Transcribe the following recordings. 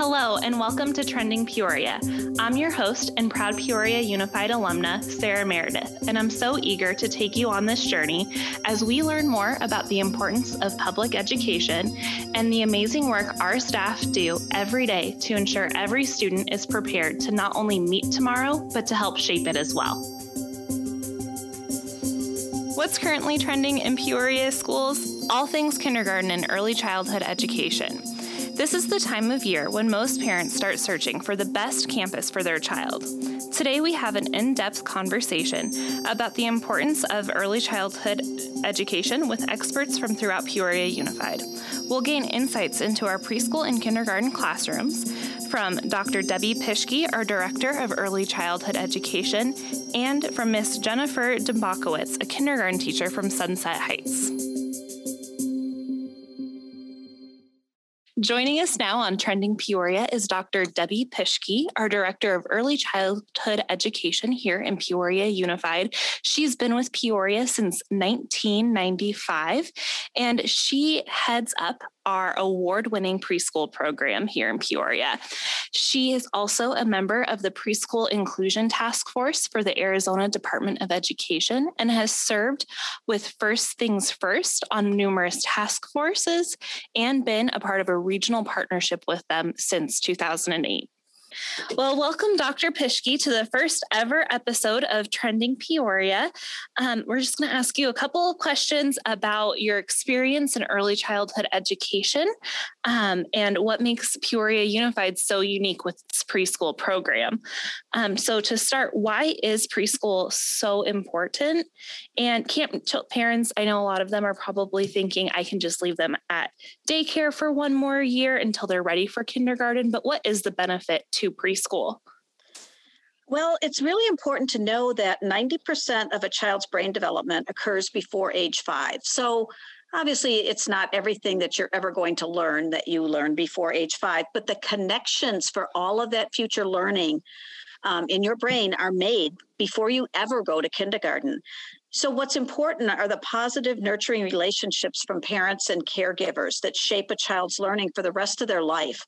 Hello, and welcome to Trending Peoria. I'm your host and proud Peoria Unified alumna, Sarah Meredith, and I'm so eager to take you on this journey as we learn more about the importance of public education and the amazing work our staff do every day to ensure every student is prepared to not only meet tomorrow, but to help shape it as well. What's currently trending in Peoria schools? All things kindergarten and early childhood education. This is the time of year when most parents start searching for the best campus for their child. Today, we have an in depth conversation about the importance of early childhood education with experts from throughout Peoria Unified. We'll gain insights into our preschool and kindergarten classrooms from Dr. Debbie Pischke, our Director of Early Childhood Education, and from Miss Jennifer Dembakowitz, a kindergarten teacher from Sunset Heights. Joining us now on Trending Peoria is Dr. Debbie Pischke, our Director of Early Childhood Education here in Peoria Unified. She's been with Peoria since 1995, and she heads up our award winning preschool program here in Peoria. She is also a member of the Preschool Inclusion Task Force for the Arizona Department of Education and has served with First Things First on numerous task forces and been a part of a regional partnership with them since 2008. Well, welcome, Dr. Pischke, to the first ever episode of Trending Peoria. Um, we're just going to ask you a couple of questions about your experience in early childhood education um, and what makes Peoria Unified so unique with its preschool program. Um, so, to start, why is preschool so important? And camp parents, I know a lot of them are probably thinking, I can just leave them at daycare for one more year until they're ready for kindergarten. But what is the benefit to preschool? Well, it's really important to know that 90% of a child's brain development occurs before age five. So, obviously, it's not everything that you're ever going to learn that you learn before age five, but the connections for all of that future learning um, in your brain are made before you ever go to kindergarten. So, what's important are the positive, nurturing relationships from parents and caregivers that shape a child's learning for the rest of their life.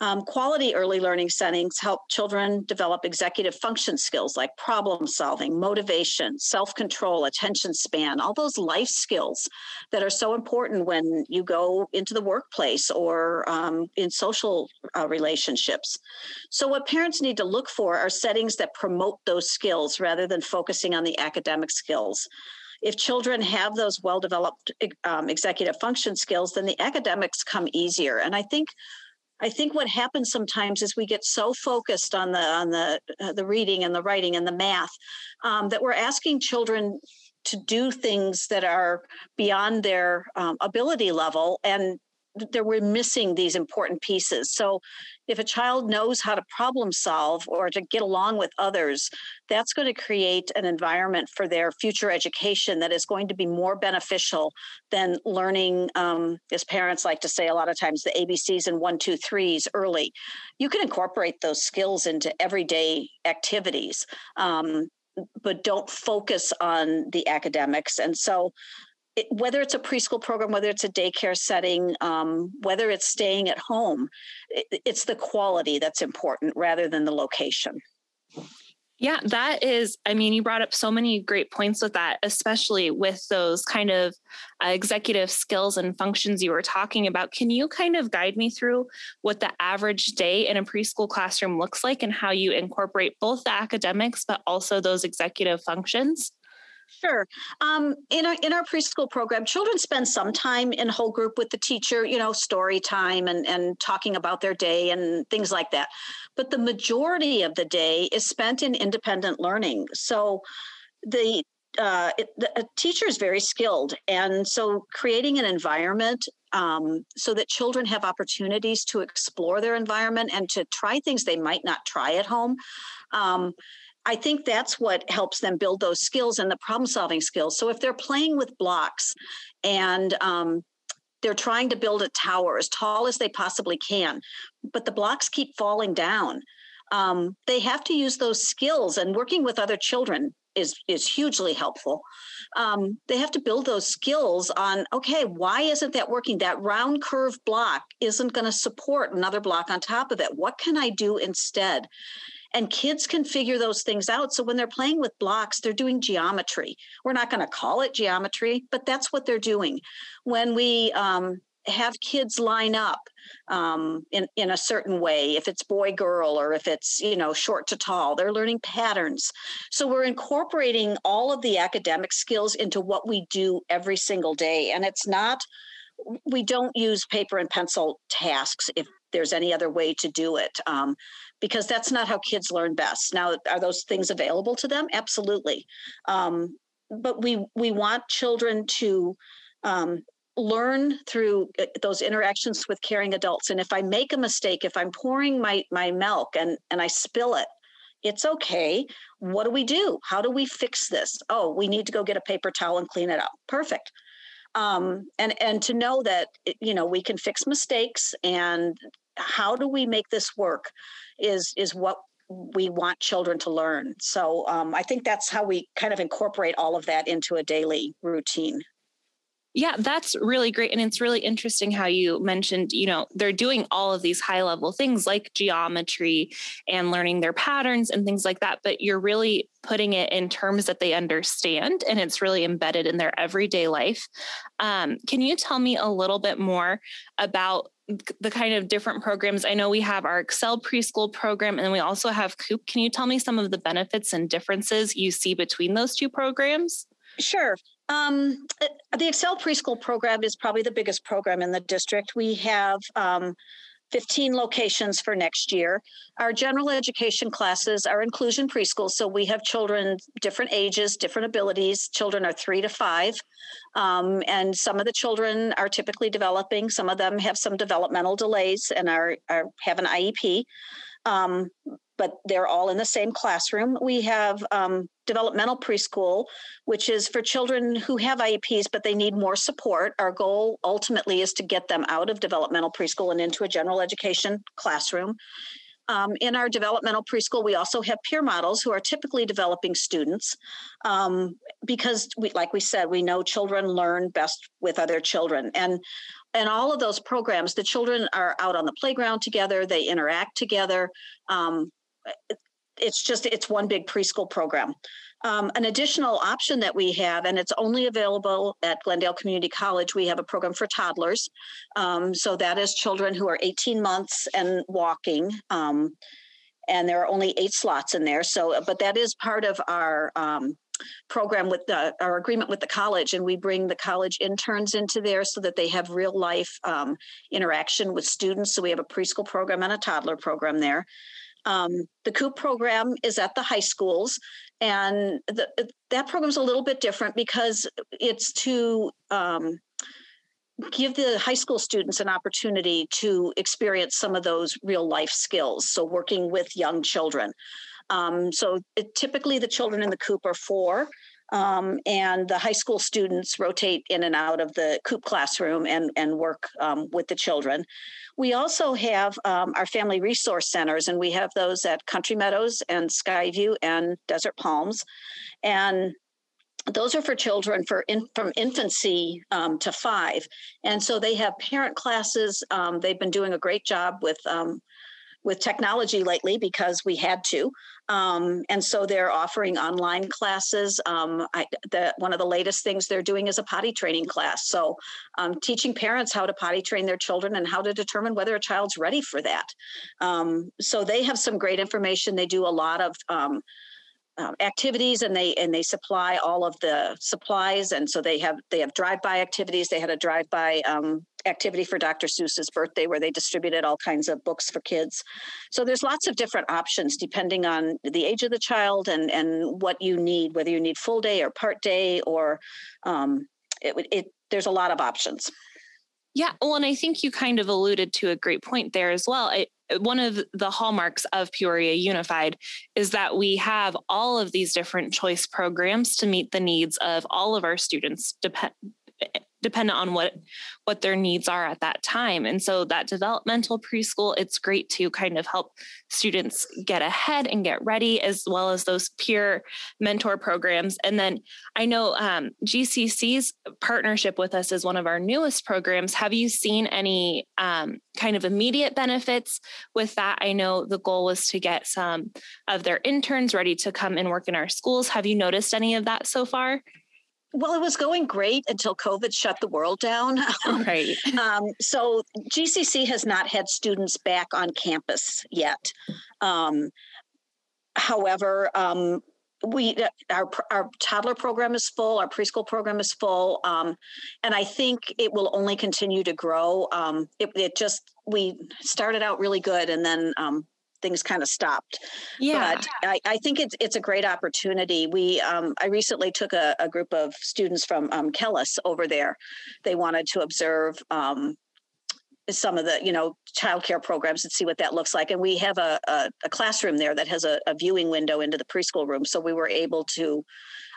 Um, quality early learning settings help children develop executive function skills like problem solving, motivation, self control, attention span, all those life skills that are so important when you go into the workplace or um, in social uh, relationships. So, what parents need to look for are settings that promote those skills rather than focusing on the academic skills skills. If children have those well developed um, executive function skills, then the academics come easier. And I think I think what happens sometimes is we get so focused on the on the uh, the reading and the writing and the math um, that we're asking children to do things that are beyond their um, ability level and that we're missing these important pieces. So if a child knows how to problem solve or to get along with others, that's going to create an environment for their future education that is going to be more beneficial than learning, um, as parents like to say a lot of times, the ABCs and one, two, threes early. You can incorporate those skills into everyday activities. Um, but don't focus on the academics. And so it, whether it's a preschool program, whether it's a daycare setting, um, whether it's staying at home, it, it's the quality that's important rather than the location. Yeah, that is, I mean, you brought up so many great points with that, especially with those kind of uh, executive skills and functions you were talking about. Can you kind of guide me through what the average day in a preschool classroom looks like and how you incorporate both the academics, but also those executive functions? Sure. Um, in our in our preschool program, children spend some time in whole group with the teacher, you know, story time and and talking about their day and things like that. But the majority of the day is spent in independent learning. So the uh, it, the a teacher is very skilled, and so creating an environment um, so that children have opportunities to explore their environment and to try things they might not try at home. Um, I think that's what helps them build those skills and the problem solving skills. So if they're playing with blocks and um, they're trying to build a tower as tall as they possibly can, but the blocks keep falling down. Um, they have to use those skills and working with other children is is hugely helpful. Um, they have to build those skills on okay, why isn't that working? That round curve block isn't going to support another block on top of it. What can I do instead? And kids can figure those things out. So when they're playing with blocks, they're doing geometry. We're not going to call it geometry, but that's what they're doing. When we um, have kids line up um, in, in a certain way if it's boy girl or if it's you know short to tall they're learning patterns so we're incorporating all of the academic skills into what we do every single day and it's not we don't use paper and pencil tasks if there's any other way to do it um, because that's not how kids learn best. Now are those things available to them? Absolutely. Um, but we we want children to um, learn through uh, those interactions with caring adults. And if i make a mistake if i'm pouring my my milk and and i spill it it's okay. What do we do? How do we fix this? Oh we need to go get a paper towel and clean it up. Perfect. Um, and and to know that you know we can fix mistakes and how do we make this work is is what we want children to learn. So um, i think that's how we kind of incorporate all of that into a daily routine yeah, that's really great. And it's really interesting how you mentioned, you know, they're doing all of these high level things like geometry and learning their patterns and things like that. But you're really putting it in terms that they understand and it's really embedded in their everyday life. Um, can you tell me a little bit more about the kind of different programs? I know we have our Excel preschool program and then we also have COOP. Can you tell me some of the benefits and differences you see between those two programs? Sure. Um, the Excel preschool program is probably the biggest program in the district. We have um, 15 locations for next year. Our general education classes are inclusion preschool, so we have children different ages, different abilities. Children are three to five, um, and some of the children are typically developing. Some of them have some developmental delays and are, are have an IEP. Um, but they're all in the same classroom. We have um, developmental preschool, which is for children who have IEPs, but they need more support. Our goal ultimately is to get them out of developmental preschool and into a general education classroom. Um, in our developmental preschool, we also have peer models who are typically developing students um, because, we, like we said, we know children learn best with other children. And and all of those programs, the children are out on the playground together, they interact together. Um, it's just it's one big preschool program. Um, an additional option that we have, and it's only available at Glendale Community College, we have a program for toddlers. Um, so that is children who are 18 months and walking. Um, and there are only eight slots in there. So, but that is part of our um, program with the, our agreement with the college, and we bring the college interns into there so that they have real life um, interaction with students. So we have a preschool program and a toddler program there. Um, the COOP program is at the high schools, and the, that program is a little bit different because it's to um, give the high school students an opportunity to experience some of those real life skills. So, working with young children. Um, so, it, typically, the children in the COOP are four. Um, and the high school students rotate in and out of the COOP classroom and, and work um, with the children. We also have um, our family resource centers, and we have those at Country Meadows and Skyview and Desert Palms. And those are for children for in, from infancy um, to five, and so they have parent classes. Um, they've been doing a great job with um, with technology lately because we had to. Um, and so they're offering online classes. Um, I, the, one of the latest things they're doing is a potty training class. So um, teaching parents how to potty train their children and how to determine whether a child's ready for that. Um, so they have some great information. They do a lot of um, activities and they and they supply all of the supplies and so they have they have drive-by activities. They had a drive-by um, activity for dr seuss's birthday where they distributed all kinds of books for kids. So there's lots of different options depending on the age of the child and and what you need whether you need full day or part day or um, it, it there's a lot of options. Yeah well and i think you kind of alluded to a great point there as well. I, one of the hallmarks of Peoria Unified is that we have all of these different choice programs to meet the needs of all of our students, dependent on what what their needs are at that time. And so that developmental preschool it's great to kind of help students get ahead and get ready as well as those peer mentor programs. And then i know um, gcc's partnership with us is one of our newest programs. Have you seen any um, kind of immediate benefits with that? I know the goal was to get some of their interns ready to come and work in our schools. Have you noticed any of that so far well, it was going great until COVID shut the world down. Right. um, so GCC has not had students back on campus yet. Um, however, um, we our our toddler program is full, our preschool program is full, um, and I think it will only continue to grow. Um, it, it, just we started out really good, and then um, things kind of stopped. Yeah. But I, I, think it's it's a great opportunity. We um, I recently took a, a, group of students from um, Kellis over there. They wanted to observe um, some of the you know childcare programs and see what that looks like. And we have a, a, a classroom there that has a, a viewing window into the preschool room, so we were able to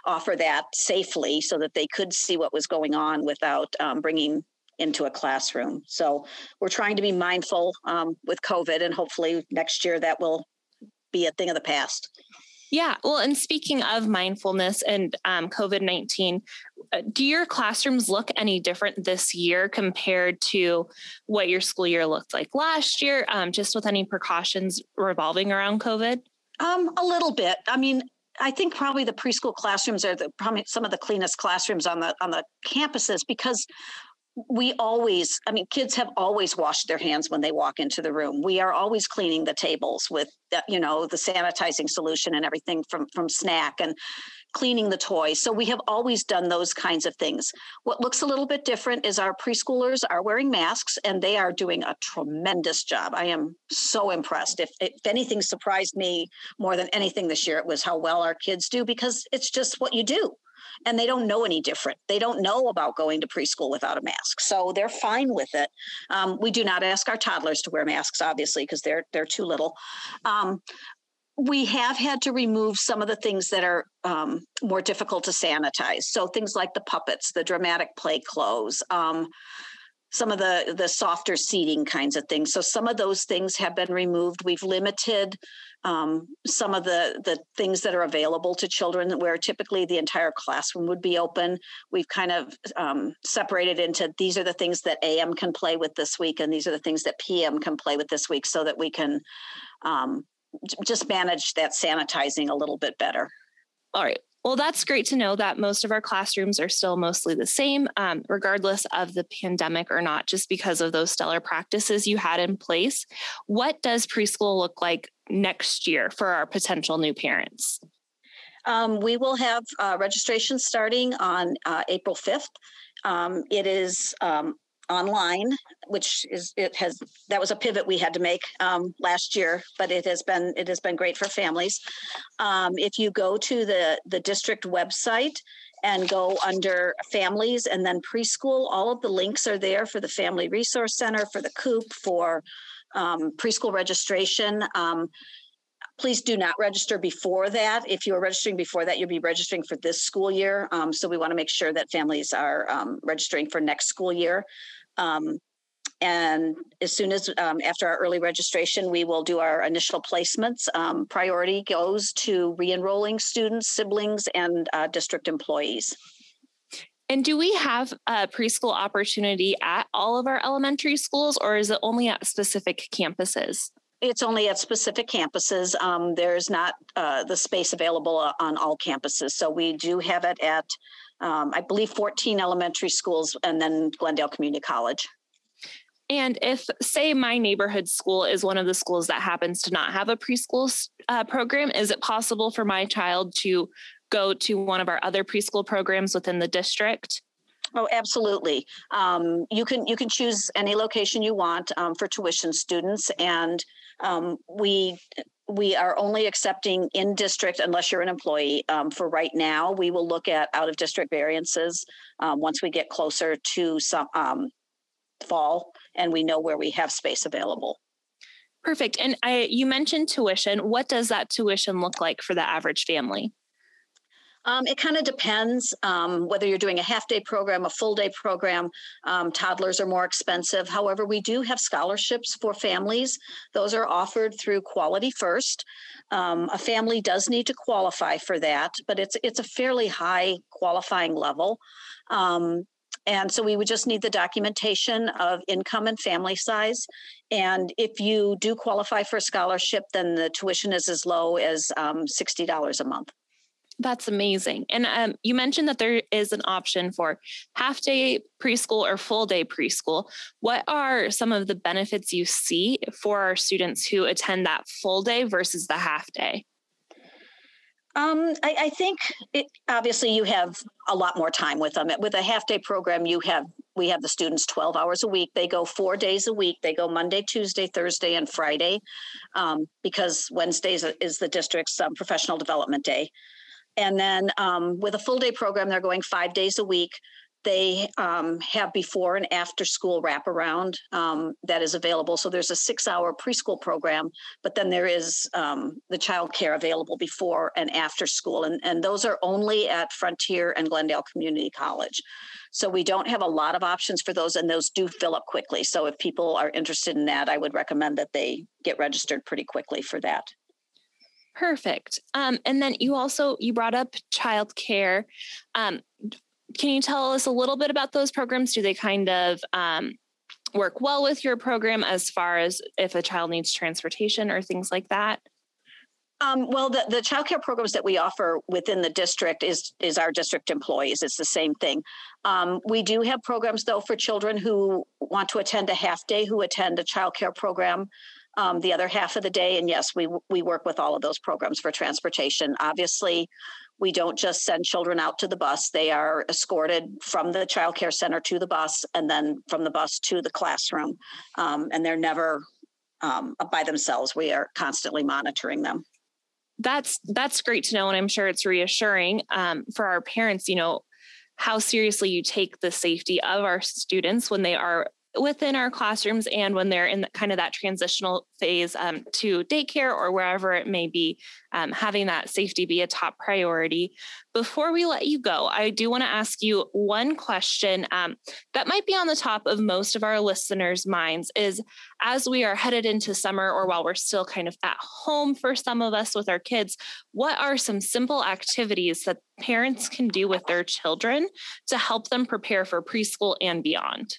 offer that safely so that they could see what was going on without um, bringing into a classroom. So we're trying to be mindful um, with COVID, and hopefully next year that will be a thing of the past. Yeah. Well, and speaking of mindfulness and um, COVID 19, uh, do your classrooms look any different this year compared to what your school year looked like last year, um, just with any precautions revolving around COVID? Um, a little bit. I mean, I think probably the preschool classrooms are the, probably some of the cleanest classrooms on the on the campuses because we always i mean kids have always washed their hands when they walk into the room. We are always cleaning the tables with you know the sanitizing solution and everything from from snack and cleaning the toys. So we have always done those kinds of things. What looks a little bit different is our preschoolers are wearing masks and they are doing a tremendous job. I am so impressed. If, if anything surprised me more than anything this year it was how well our kids do because it's just what you do and they don't know any different. They don't know about going to preschool without a mask, so they're fine with it. Um, we do not ask our toddlers to wear masks, obviously, because they're they're too little. Um, we have had to remove some of the things that are um, more difficult to sanitize. So things like the puppets, the dramatic play clothes, um, some of the the softer seating kinds of things. So some of those things have been removed. We've limited um, some of the the things that are available to children where typically the entire classroom would be open. We've kind of um, separated into these are the things that am can play with this week and these are the things that pm can play with this week so that we can um, just manage that sanitizing a little bit better. All right well, that's great to know that most of our classrooms are still mostly the same, um, regardless of the pandemic or not, just because of those stellar practices you had in place. What does preschool look like next year for our potential new parents? Um, we will have uh, registration starting on uh, April 5th. Um, it is um, online, which is it has that was a pivot we had to make um, last year, but it has been it has been great for families. Um, if you go to the the district website and go under families and then preschool, all of the links are there for the Family Resource Center, for the COOP, for um, preschool registration. Please do not register before that. If you are registering before that, you'll be registering for this school year. Um, so we want to make sure that families are um, registering for next school year. Um, and as soon as um, after our early registration, we will do our initial placements. Um, priority goes to re-enrolling students, siblings, and uh, district employees. And do we have a preschool opportunity at all of our elementary schools, or is it only at specific campuses? It's only at specific campuses. Um, there's not uh, the space available uh, on all campuses. So we do have it at, um, I believe, 14 elementary schools and then Glendale Community College. And if, say, my neighborhood school is one of the schools that happens to not have a preschool uh, program, is it possible for my child to go to one of our other preschool programs within the district? Oh, absolutely. Um, you can you can choose any location you want um, for tuition students, and um, we we are only accepting in district unless you're an employee. Um, for right now, we will look at out of district variances um, once we get closer to some um, fall and we know where we have space available. Perfect. And I, you mentioned tuition. What does that tuition look like for the average family? Um, it kind of depends um, whether you're doing a half day program, a full day program. Um, toddlers are more expensive. However, we do have scholarships for families. Those are offered through Quality First. Um, a family does need to qualify for that, but it's it's a fairly high qualifying level. Um, and so we would just need the documentation of income and family size. And if you do qualify for a scholarship, then the tuition is as low as um, $60 a month. That's amazing. And um, you mentioned that there is an option for half day preschool or full day preschool. What are some of the benefits you see for our students who attend that full day versus the half day? Um, I, I, think it, obviously you have a lot more time with them. With a half day program, you have we have the students 12 hours a week. They go four days a week. They go Monday, Tuesday, Thursday, and Friday um, because Wednesdays is the district's um, professional development day. And then um, with a full day program, they're going five days a week. They um, have before and after school wraparound um, that is available. So there's a six hour preschool program, but then there is um, the child care available before and after school. And, and those are only at Frontier and Glendale Community College. So we don't have a lot of options for those, and those do fill up quickly. So if people are interested in that, I would recommend that they get registered pretty quickly for that. Perfect. Um, and then you also you brought up childcare. Um, can you tell us a little bit about those programs? Do they kind of um, work well with your program as far as if a child needs transportation or things like that? Um, well, the, the child care programs that we offer within the district is is our district employees. It's the same thing. Um, we do have programs though for children who want to attend a half day, who attend a child care program um, the other half of the day. And yes, we we work with all of those programs for transportation. Obviously, we don't just send children out to the bus; they are escorted from the child care center to the bus, and then from the bus to the classroom. Um, and they're never um, by themselves. We are constantly monitoring them. That's that's great to know, and I'm sure it's reassuring um, for our parents. You know how seriously you take the safety of our students when they are within our classrooms and when they're in the, kind of that transitional phase um, to daycare or wherever it may be, um, having that safety be a top priority. Before we let you go, I do want to ask you one question um, that might be on the top of most of our listeners' minds is as we are headed into summer or while we're still kind of at home for some of us with our kids, what are some simple activities that parents can do with their children to help them prepare for preschool and beyond?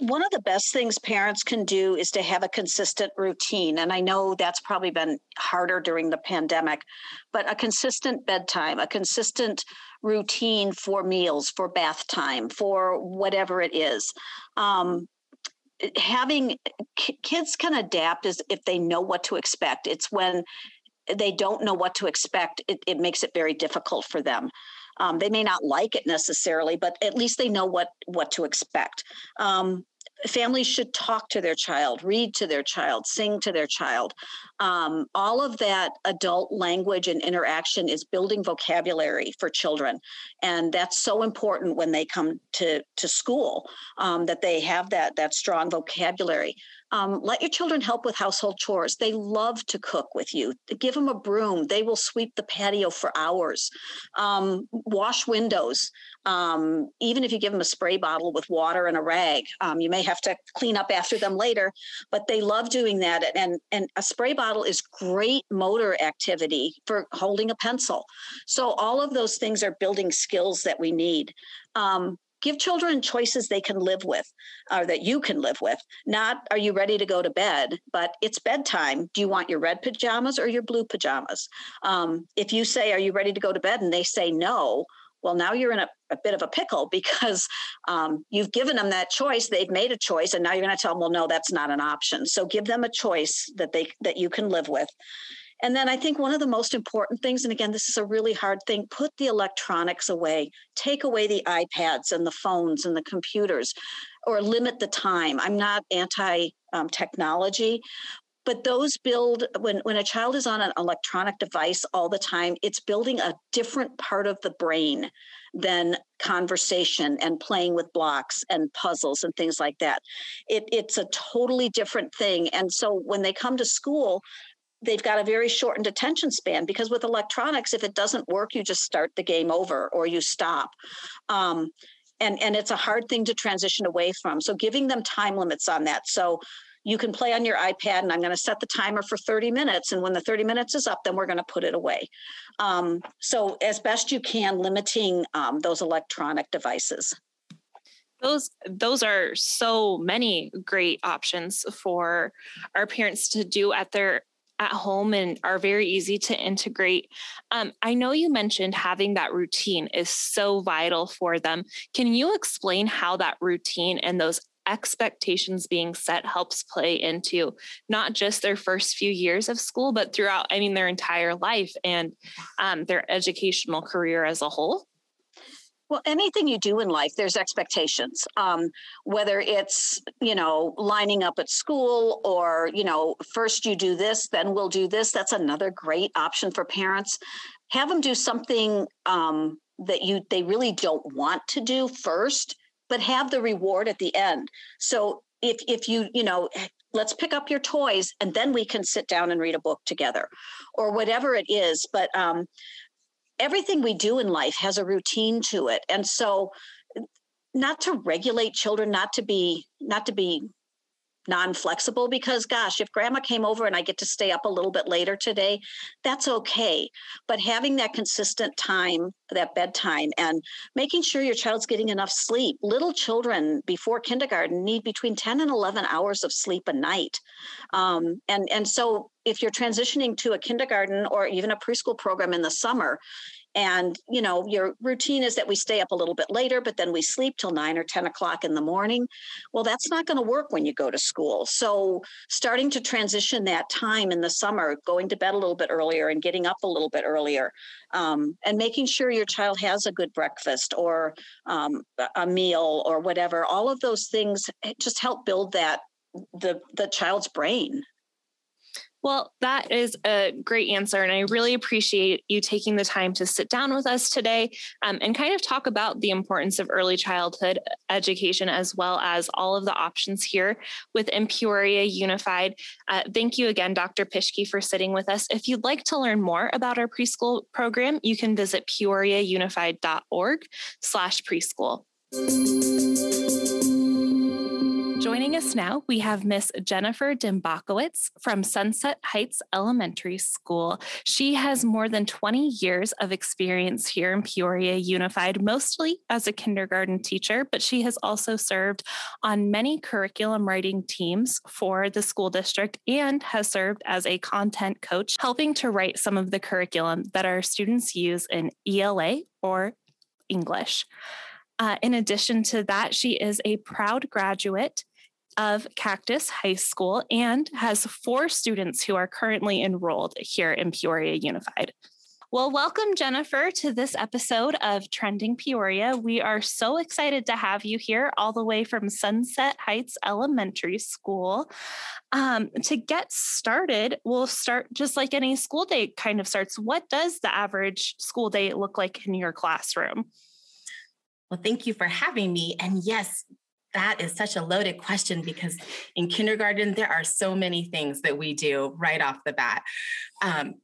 One of the best things parents can do is to have a consistent routine. And I know that's probably been harder during the pandemic, but a consistent bedtime, a consistent routine for meals, for bath time, for whatever it is. Um, having kids can adapt as if they know what to expect. It's when they don't know what to expect, it, it makes it very difficult for them. Um, they may not like it necessarily, but at least they know what what to expect. Um, families should talk to their child, read to their child, sing to their child. Um, all of that adult language and interaction is building vocabulary for children. And that's so important when they come to, to school um, that they have that, that strong vocabulary. Um, let your children help with household chores. They love to cook with you. Give them a broom. They will sweep the patio for hours. Um, wash windows. Um, even if you give them a spray bottle with water and a rag, um, you may have to clean up after them later, but they love doing that. And, and a spray bottle is great motor activity for holding a pencil. So all of those things are building skills that we need. Um, give children choices they can live with or that you can live with. Not are you ready to go to bed? But it's bedtime. Do you want your red pajamas or your blue pajamas? Um, if you say are you ready to go to bed? and they say no well now you're in a, a bit of a pickle because um, you've given them that choice. They've made a choice and now you're going to tell them well no that's not an option. So give them a choice that they that you can live with and then I think one of the most important things, and again, this is a really hard thing put the electronics away, take away the iPads and the phones and the computers, or limit the time. I'm not anti um, technology, but those build when when a child is on an electronic device all the time it's building a different part of the brain than conversation and playing with blocks and puzzles and things like that. It, it's a totally different thing. And so when they come to school they've got a very shortened attention span because with electronics, if it doesn't work, you just start the game over or you stop. Um, and, and it's a hard thing to transition away from. So giving them time limits on that. So you can play on your iPad and I'm going to set the timer for 30 minutes. And when the 30 minutes is up, then we're going to put it away. Um, so as best you can, limiting um, those electronic devices those those are so many great options for our parents to do at their at home and are very easy to integrate. Um, I know you mentioned having that routine is so vital for them. Can you explain how that routine and those expectations being set helps play into not just their first few years of school, but throughout, I mean, their entire life and um, their educational career as a whole? Well, anything you do in life, there's expectations. Um, whether it's you know lining up at school or you know first you do this, then we'll do this. That's another great option for parents. Have them do something um, that you they really don't want to do first, but have the reward at the end. So if if you you know let's pick up your toys and then we can sit down and read a book together or whatever it is but um, everything we do in life has a routine to it. And so not to regulate children not to be not to be non-flexible because gosh if grandma came over and i get to stay up a little bit later today that's okay. But having that consistent time that bedtime and making sure your child's getting enough sleep. Little children before kindergarten need between 10 and 11 hours of sleep a night. Um, and and so if you're transitioning to a kindergarten or even a preschool program in the summer and you know your routine is that we stay up a little bit later but then we sleep till 9 or 10 o'clock in the morning well that's not going to work when you go to school. So starting to transition that time in the summer going to bed a little bit earlier and getting up a little bit earlier um, and making sure your child has a good breakfast or um, a meal or whatever all of those things just help build that the the child's brain well, that is a great answer. And I really appreciate you taking the time to sit down with us today um, and kind of talk about the importance of early childhood education as well as all of the options here within Peoria Unified. Uh, thank you again, Dr. Pischke, for sitting with us. If you'd like to learn more about our preschool program, you can visit peoriaunified.org slash preschool. Joining us now, we have Miss Jennifer Dimbakowitz from Sunset Heights Elementary School. She has more than 20 years of experience here in Peoria Unified, mostly as a kindergarten teacher, but she has also served on many curriculum writing teams for the school district and has served as a content coach, helping to write some of the curriculum that our students use in ELA or English. Uh, in addition to that, she is a proud graduate of Cactus High School and has four students who are currently enrolled here in Peoria Unified. Well, welcome, Jennifer, to this episode of Trending Peoria. We are so excited to have you here, all the way from Sunset Heights Elementary School. Um, to get started, we'll start just like any school day kind of starts. What does the average school day look like in your classroom? Well, thank you for having me. And yes, that is such a loaded question because in kindergarten, there are so many things that we do right off the bat. Um,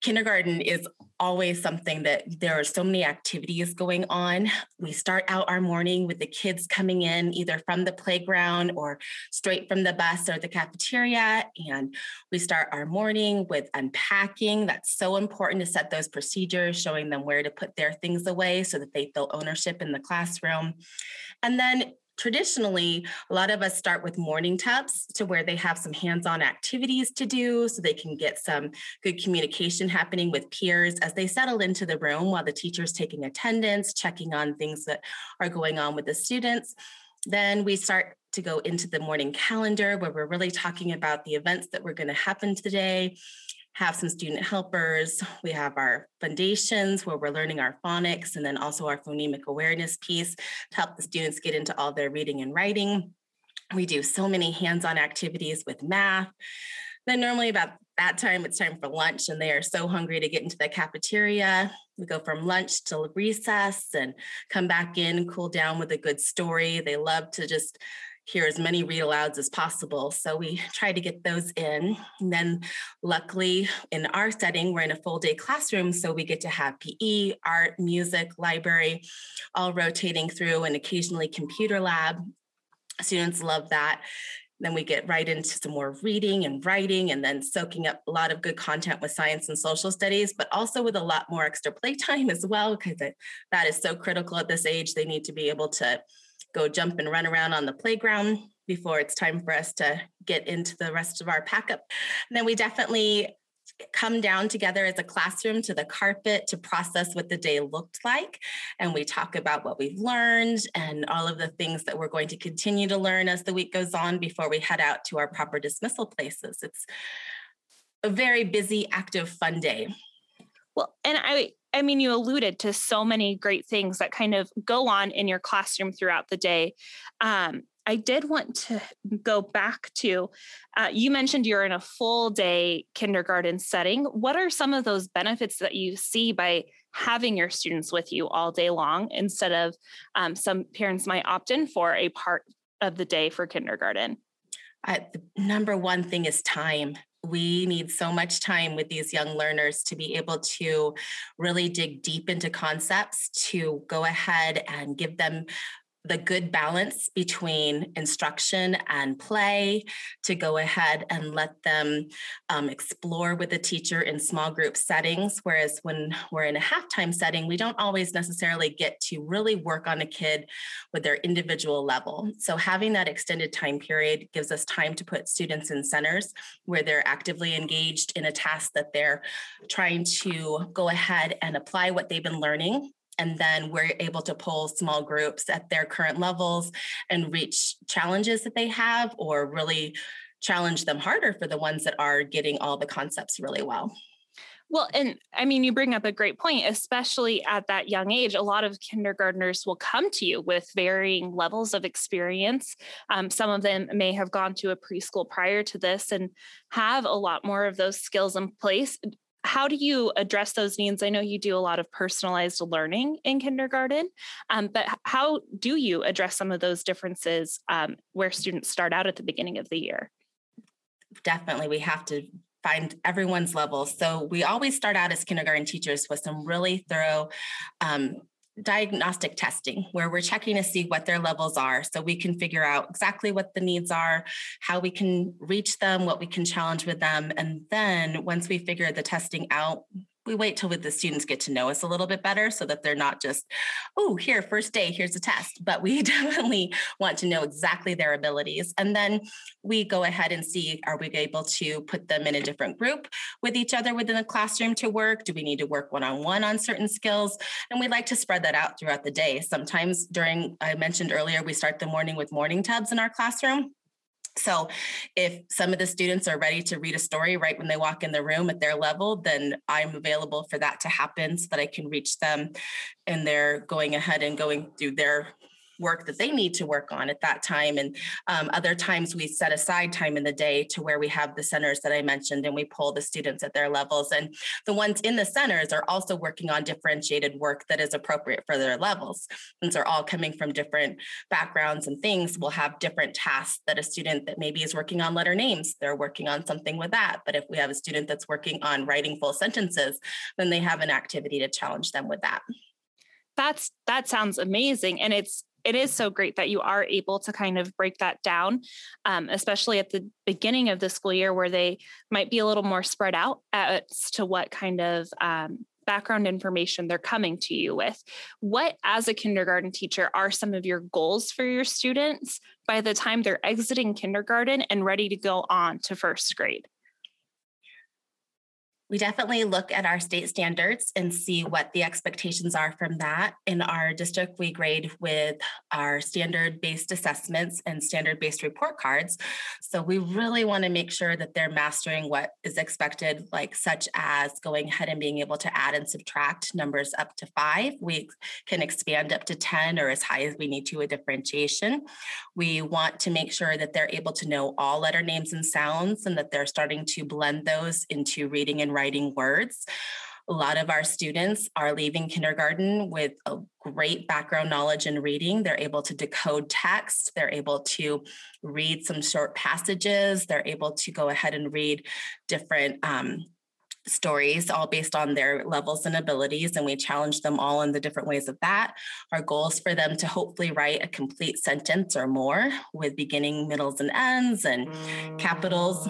kindergarten is always something that there are so many activities going on. We start out our morning with the kids coming in either from the playground or straight from the bus or the cafeteria. And we start our morning with unpacking. That's so important to set those procedures, showing them where to put their things away so that they feel ownership in the classroom. And then traditionally, a lot of us start with morning tubs to where they have some hands on activities to do so they can get some good communication happening with peers as they settle into the room while the teacher's taking attendance, checking on things that are going on with the students. Then we start to go into the morning calendar where we're really talking about the events that were going to happen today have some student helpers. We have our foundations where we're learning our phonics and then also our phonemic awareness piece to help the students get into all their reading and writing. We do so many hands-on activities with math. Then normally about that time, it's time for lunch and they are so hungry to get into the cafeteria. We go from lunch to recess and come back in, cool down with a good story. They love to just hear as many read alouds as possible. So we try to get those in. And then, luckily, in our setting, we're in a full day classroom. So we get to have PE, art, music, library, all rotating through, and occasionally computer lab. Students love that. Then we get right into some more reading and writing, and then soaking up a lot of good content with science and social studies, but also with a lot more extra playtime as well, because that is so critical at this age. They need to be able to go jump and run around on the playground before it's time for us to get into the rest of our pack up. And then we definitely come down together as a classroom to the carpet to process what the day looked like. And we talk about what we've learned and all of the things that we're going to continue to learn as the week goes on before we head out to our proper dismissal places. It's a very busy, active, fun day. Well, and I I mean, you alluded to so many great things that kind of go on in your classroom throughout the day. Um, I did want to go back to uh, you mentioned you're in a full day kindergarten setting. What are some of those benefits that you see by having your students with you all day long instead of um, some parents might opt in for a part of the day for kindergarten? Uh, the number one thing is time we need so much time with these young learners to be able to really dig deep into concepts to go ahead and give them the good balance between instruction and play to go ahead and let them um, explore with the teacher in small group settings. Whereas when we're in a halftime setting, we don't always necessarily get to really work on a kid with their individual level. So having that extended time period gives us time to put students in centers where they're actively engaged in a task that they're trying to go ahead and apply what they've been learning and then we're able to pull small groups at their current levels and reach challenges that they have or really challenge them harder for the ones that are getting all the concepts really well. Well, and I mean, you bring up a great point, especially at that young age. A lot of kindergartners will come to you with varying levels of experience. Um, some of them may have gone to a preschool prior to this and have a lot more of those skills in place how do you address those needs? I know you do a lot of personalized learning in kindergarten, um, but how do you address some of those differences um, where students start out at the beginning of the year? Definitely, we have to find everyone's level. So we always start out as kindergarten teachers with some really thorough um, diagnostic testing where we're checking to see what their levels are so we can figure out exactly what the needs are how we can reach them what we can challenge with them. And then once we figure the testing out we wait till the students get to know us a little bit better so that they're not just, oh, here, first day, here's a test. But we definitely want to know exactly their abilities. And then we go ahead and see are we able to put them in a different group with each other within the classroom to work? Do we need to work one on one on certain skills? And we like to spread that out throughout the day. Sometimes during, I mentioned earlier, we start the morning with morning tubs in our classroom. So, if some of the students are ready to read a story right when they walk in the room at their level, then I'm available for that to happen so that I can reach them and they're going ahead and going through their work that they need to work on at that time. And um, other times we set aside time in the day to where we have the centers that I mentioned and we pull the students at their levels. And the ones in the centers are also working on differentiated work that is appropriate for their levels. Since they're all coming from different backgrounds and things, we'll have different tasks that a student that maybe is working on letter names, they're working on something with that. But if we have a student that's working on writing full sentences, then they have an activity to challenge them with that that's that sounds amazing and it's it is so great that you are able to kind of break that down, um, especially at the beginning of the school year where they might be a little more spread out as to what kind of um, background information they're coming to you with. What, as a kindergarten teacher, are some of your goals for your students by the time they're exiting kindergarten and ready to go on to first grade? We definitely look at our state standards and see what the expectations are from that. In our district, we grade with our standard based assessments and standard based report cards. So we really want to make sure that they're mastering what is expected, like such as going ahead and being able to add and subtract numbers up to five. We can expand up to 10 or as high as we need to a differentiation. We want to make sure that they're able to know all letter names and sounds and that they're starting to blend those into reading and writing words. A lot of our students are leaving kindergarten with a great background knowledge in reading. They're able to decode text, they're able to read some short passages, they're able to go ahead and read different. Um, stories all based on their levels and abilities and we challenge them all in the different ways of that our goal is for them to hopefully write a complete sentence or more with beginning middles and ends and capitals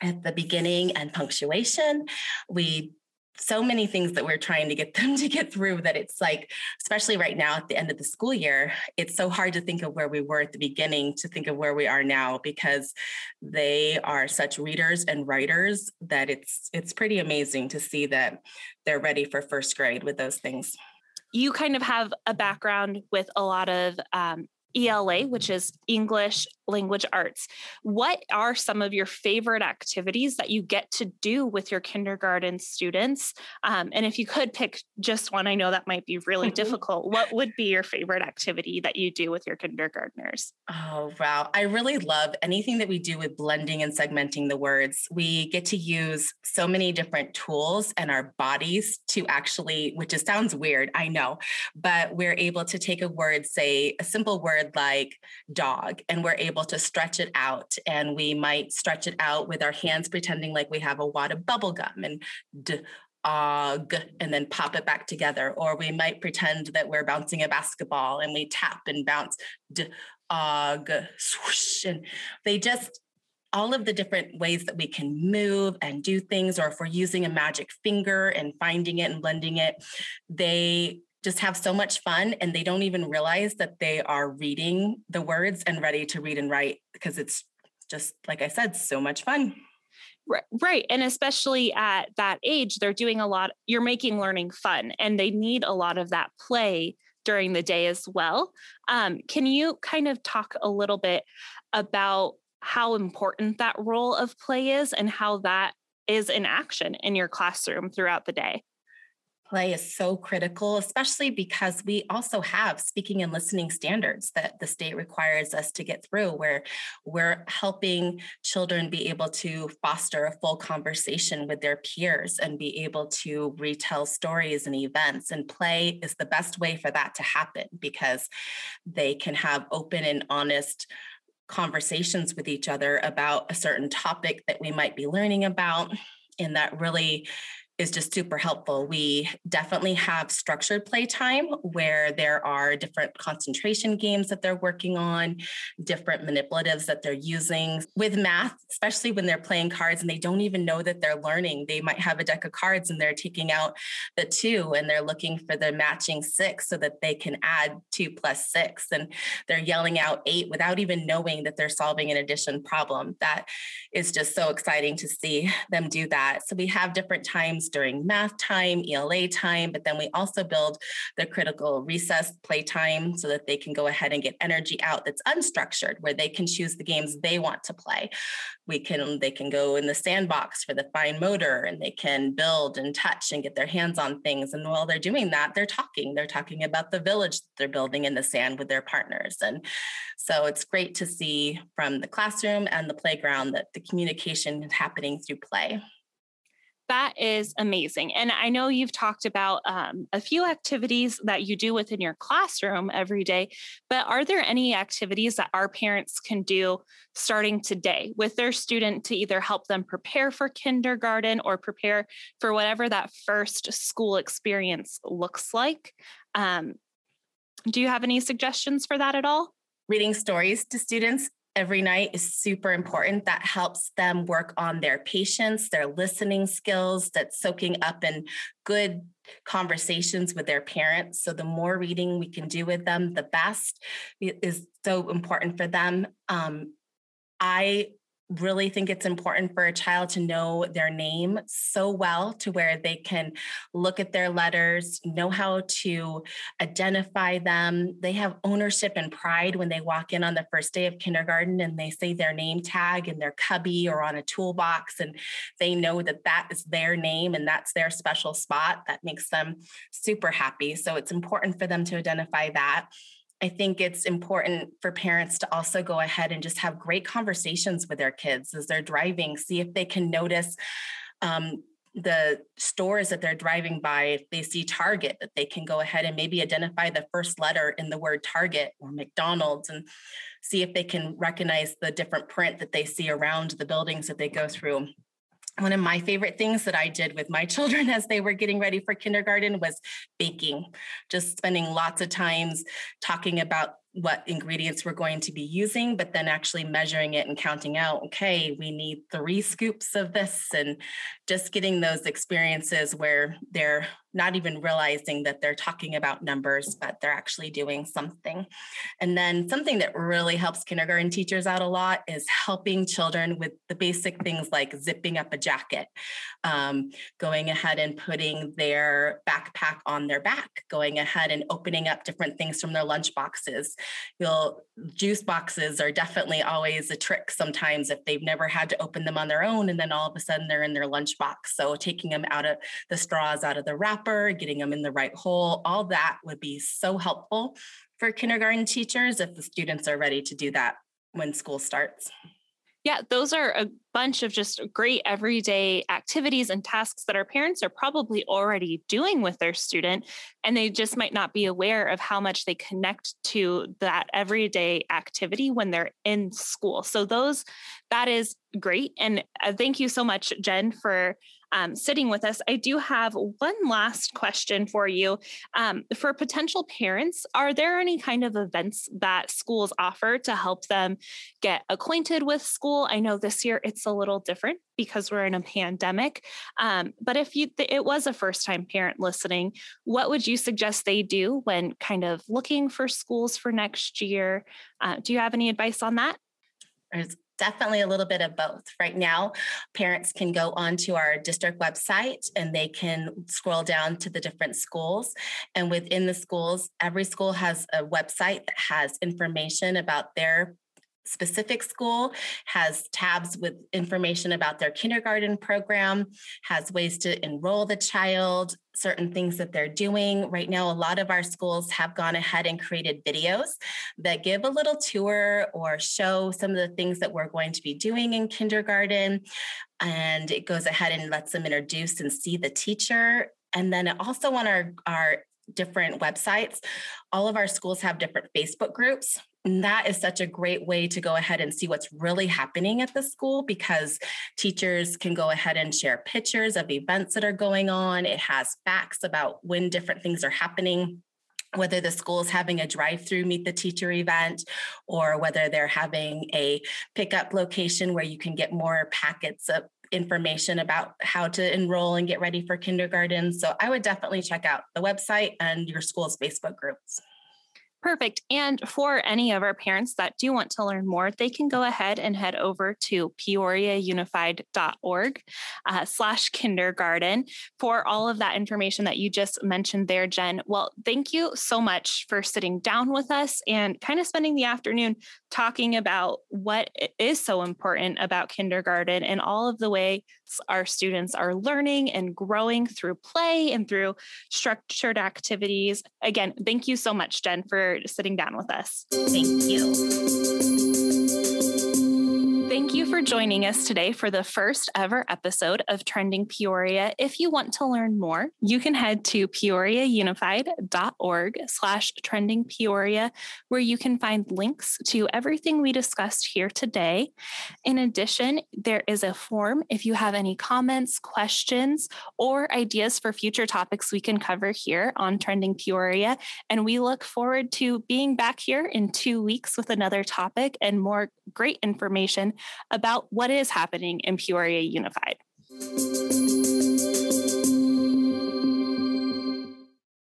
at the beginning and punctuation. We so many things that we're trying to get them to get through that it's like especially right now at the end of the school year it's so hard to think of where we were at the beginning to think of where we are now because they are such readers and writers that it's it's pretty amazing to see that they're ready for first grade with those things you kind of have a background with a lot of um, ELA, which is English Language Arts. What are some of your favorite activities that you get to do with your kindergarten students? Um, and if you could pick just one, I know that might be really mm-hmm. difficult. What would be your favorite activity that you do with your kindergartners? Oh, wow. I really love anything that we do with blending and segmenting the words. We get to use so many different tools and our bodies to actually, which just sounds weird, I know, but we're able to take a word, say a simple word word like dog and we're able to stretch it out and we might stretch it out with our hands pretending like we have a wad of bubble gum and og and then pop it back together. Or we might pretend that we're bouncing a basketball and we tap and bounce og swoosh and they just all of the different ways that we can move and do things or if we're using a magic finger and finding it and blending it they just have so much fun and they don't even realize that they are reading the words and ready to read and write because it's just like I said, so much fun. Right. And especially at that age, they're doing a lot, you're making learning fun and they need a lot of that play during the day as well. Um, can you kind of talk a little bit about how important that role of play is and how that is in action in your classroom throughout the day? Play is so critical, especially because we also have speaking and listening standards that the state requires us to get through, where we're helping children be able to foster a full conversation with their peers and be able to retell stories and events. And play is the best way for that to happen because they can have open and honest conversations with each other about a certain topic that we might be learning about and that really is just super helpful. We definitely have structured playtime where there are different concentration games that they're working on, different manipulatives that they're using. With math, especially when they're playing cards and they don't even know that they're learning, they might have a deck of cards and they're taking out the two and they're looking for the matching six so that they can add two plus six. And they're yelling out eight without even knowing that they're solving an addition problem. That is just so exciting to see them do that. So we have different times during math time, ELA time, but then we also build the critical recess playtime so that they can go ahead and get energy out that's unstructured, where they can choose the games they want to play. We can they can go in the sandbox for the fine motor and they can build and touch and get their hands on things. And while they're doing that, they're talking. They're talking about the village they're building in the sand with their partners. And so it's great to see from the classroom and the playground that the communication is happening through play that is amazing. And I know you've talked about um, a few activities that you do within your classroom every day, but are there any activities that our parents can do starting today with their student to either help them prepare for kindergarten or prepare for whatever that first school experience looks like? Um, do you have any suggestions for that at all? Reading stories to students every night is super important. That helps them work on their patience, their listening skills, that's soaking up in good conversations with their parents. So the more reading we can do with them, the best is so important for them. Um, I really think it's important for a child to know their name so well to where they can look at their letters, know how to identify them. They have ownership and pride when they walk in on the first day of kindergarten and they say their name tag in their cubby or on a toolbox, and they know that that is their name and that's their special spot. That makes them super happy. So it's important for them to identify that. I think it's important for parents to also go ahead and just have great conversations with their kids as they're driving, see if they can notice um, the stores that they're driving by, if they see Target, that they can go ahead and maybe identify the first letter in the word Target or McDonald's and see if they can recognize the different print that they see around the buildings that they go through one of my favorite things that I did with my children as they were getting ready for kindergarten was baking, just spending lots of times talking about what ingredients we're going to be using, but then actually measuring it and counting out, okay, we need three scoops of this, and just getting those experiences where they're not even realizing that they're talking about numbers, but they're actually doing something. And then something that really helps kindergarten teachers out a lot is helping children with the basic things like zipping up a jacket, um, going ahead and putting their backpack on their back, going ahead and opening up different things from their lunch boxes. You'll juice boxes are definitely always a trick sometimes if they've never had to open them on their own and then all of a sudden they're in their lunch box. So taking them out of the straws out of the getting them in the right hole, all that would be so helpful for kindergarten teachers if the students are ready to do that when school starts. Yeah, those are a bunch of just great everyday activities and tasks that our parents are probably already doing with their student. And they just might not be aware of how much they connect to that everyday activity when they're in school. So, those, that is great. And uh, thank you so much, Jen, for um, sitting with us. I do have one last question for you. Um, for potential parents, are there any kind of events that schools offer to help them get acquainted with school? I know this year it's a little different because we're in a pandemic. Um, but if you it was a first time parent listening, what would you suggest they do when kind of looking for schools for next year? Uh, do you have any advice on that? Definitely a little bit of both. Right now, parents can go onto our district website and they can scroll down to the different schools. And within the schools, every school has a website that has information about their specific school has tabs with information about their kindergarten program has ways to enroll the child certain things that they're doing. Right now a lot of our schools have gone ahead and created videos that give a little tour or show some of the things that we're going to be doing in kindergarten and it goes ahead and lets them introduce and see the teacher. And then also on our our different websites all of our schools have different facebook groups and that is such a great way to go ahead and see what's really happening at the school because teachers can go ahead and share pictures of events that are going on. It has facts about when different things are happening whether the school is having a drive-through meet the teacher event or whether they're having a pickup location where you can get more packets of information about how to enroll and get ready for kindergarten so i would definitely check out the website and your school's facebook groups Perfect. And for any of our parents that do want to learn more, they can go ahead and head over to peoriaunified.org uh, slash kindergarten for all of that information that you just mentioned there, Jen. Well, thank you so much for sitting down with us and kind of spending the afternoon talking about what is so important about kindergarten and all of the way our students are learning and growing through play and through structured activities. Again, thank you so much, Jen, sitting down with us. Thank you. Thank you for joining us today for the first ever episode of Trending Peoria. If you want to learn more, you can head to peoriaunified.org slash trending Peoria, where you can find links to everything we discussed here today. In addition, there is a form if you have any comments, questions, or ideas for future topics we can cover here on Trending Peoria. And we look forward to being back here in two weeks with another topic and more great information about what is happening in Peoria Unified.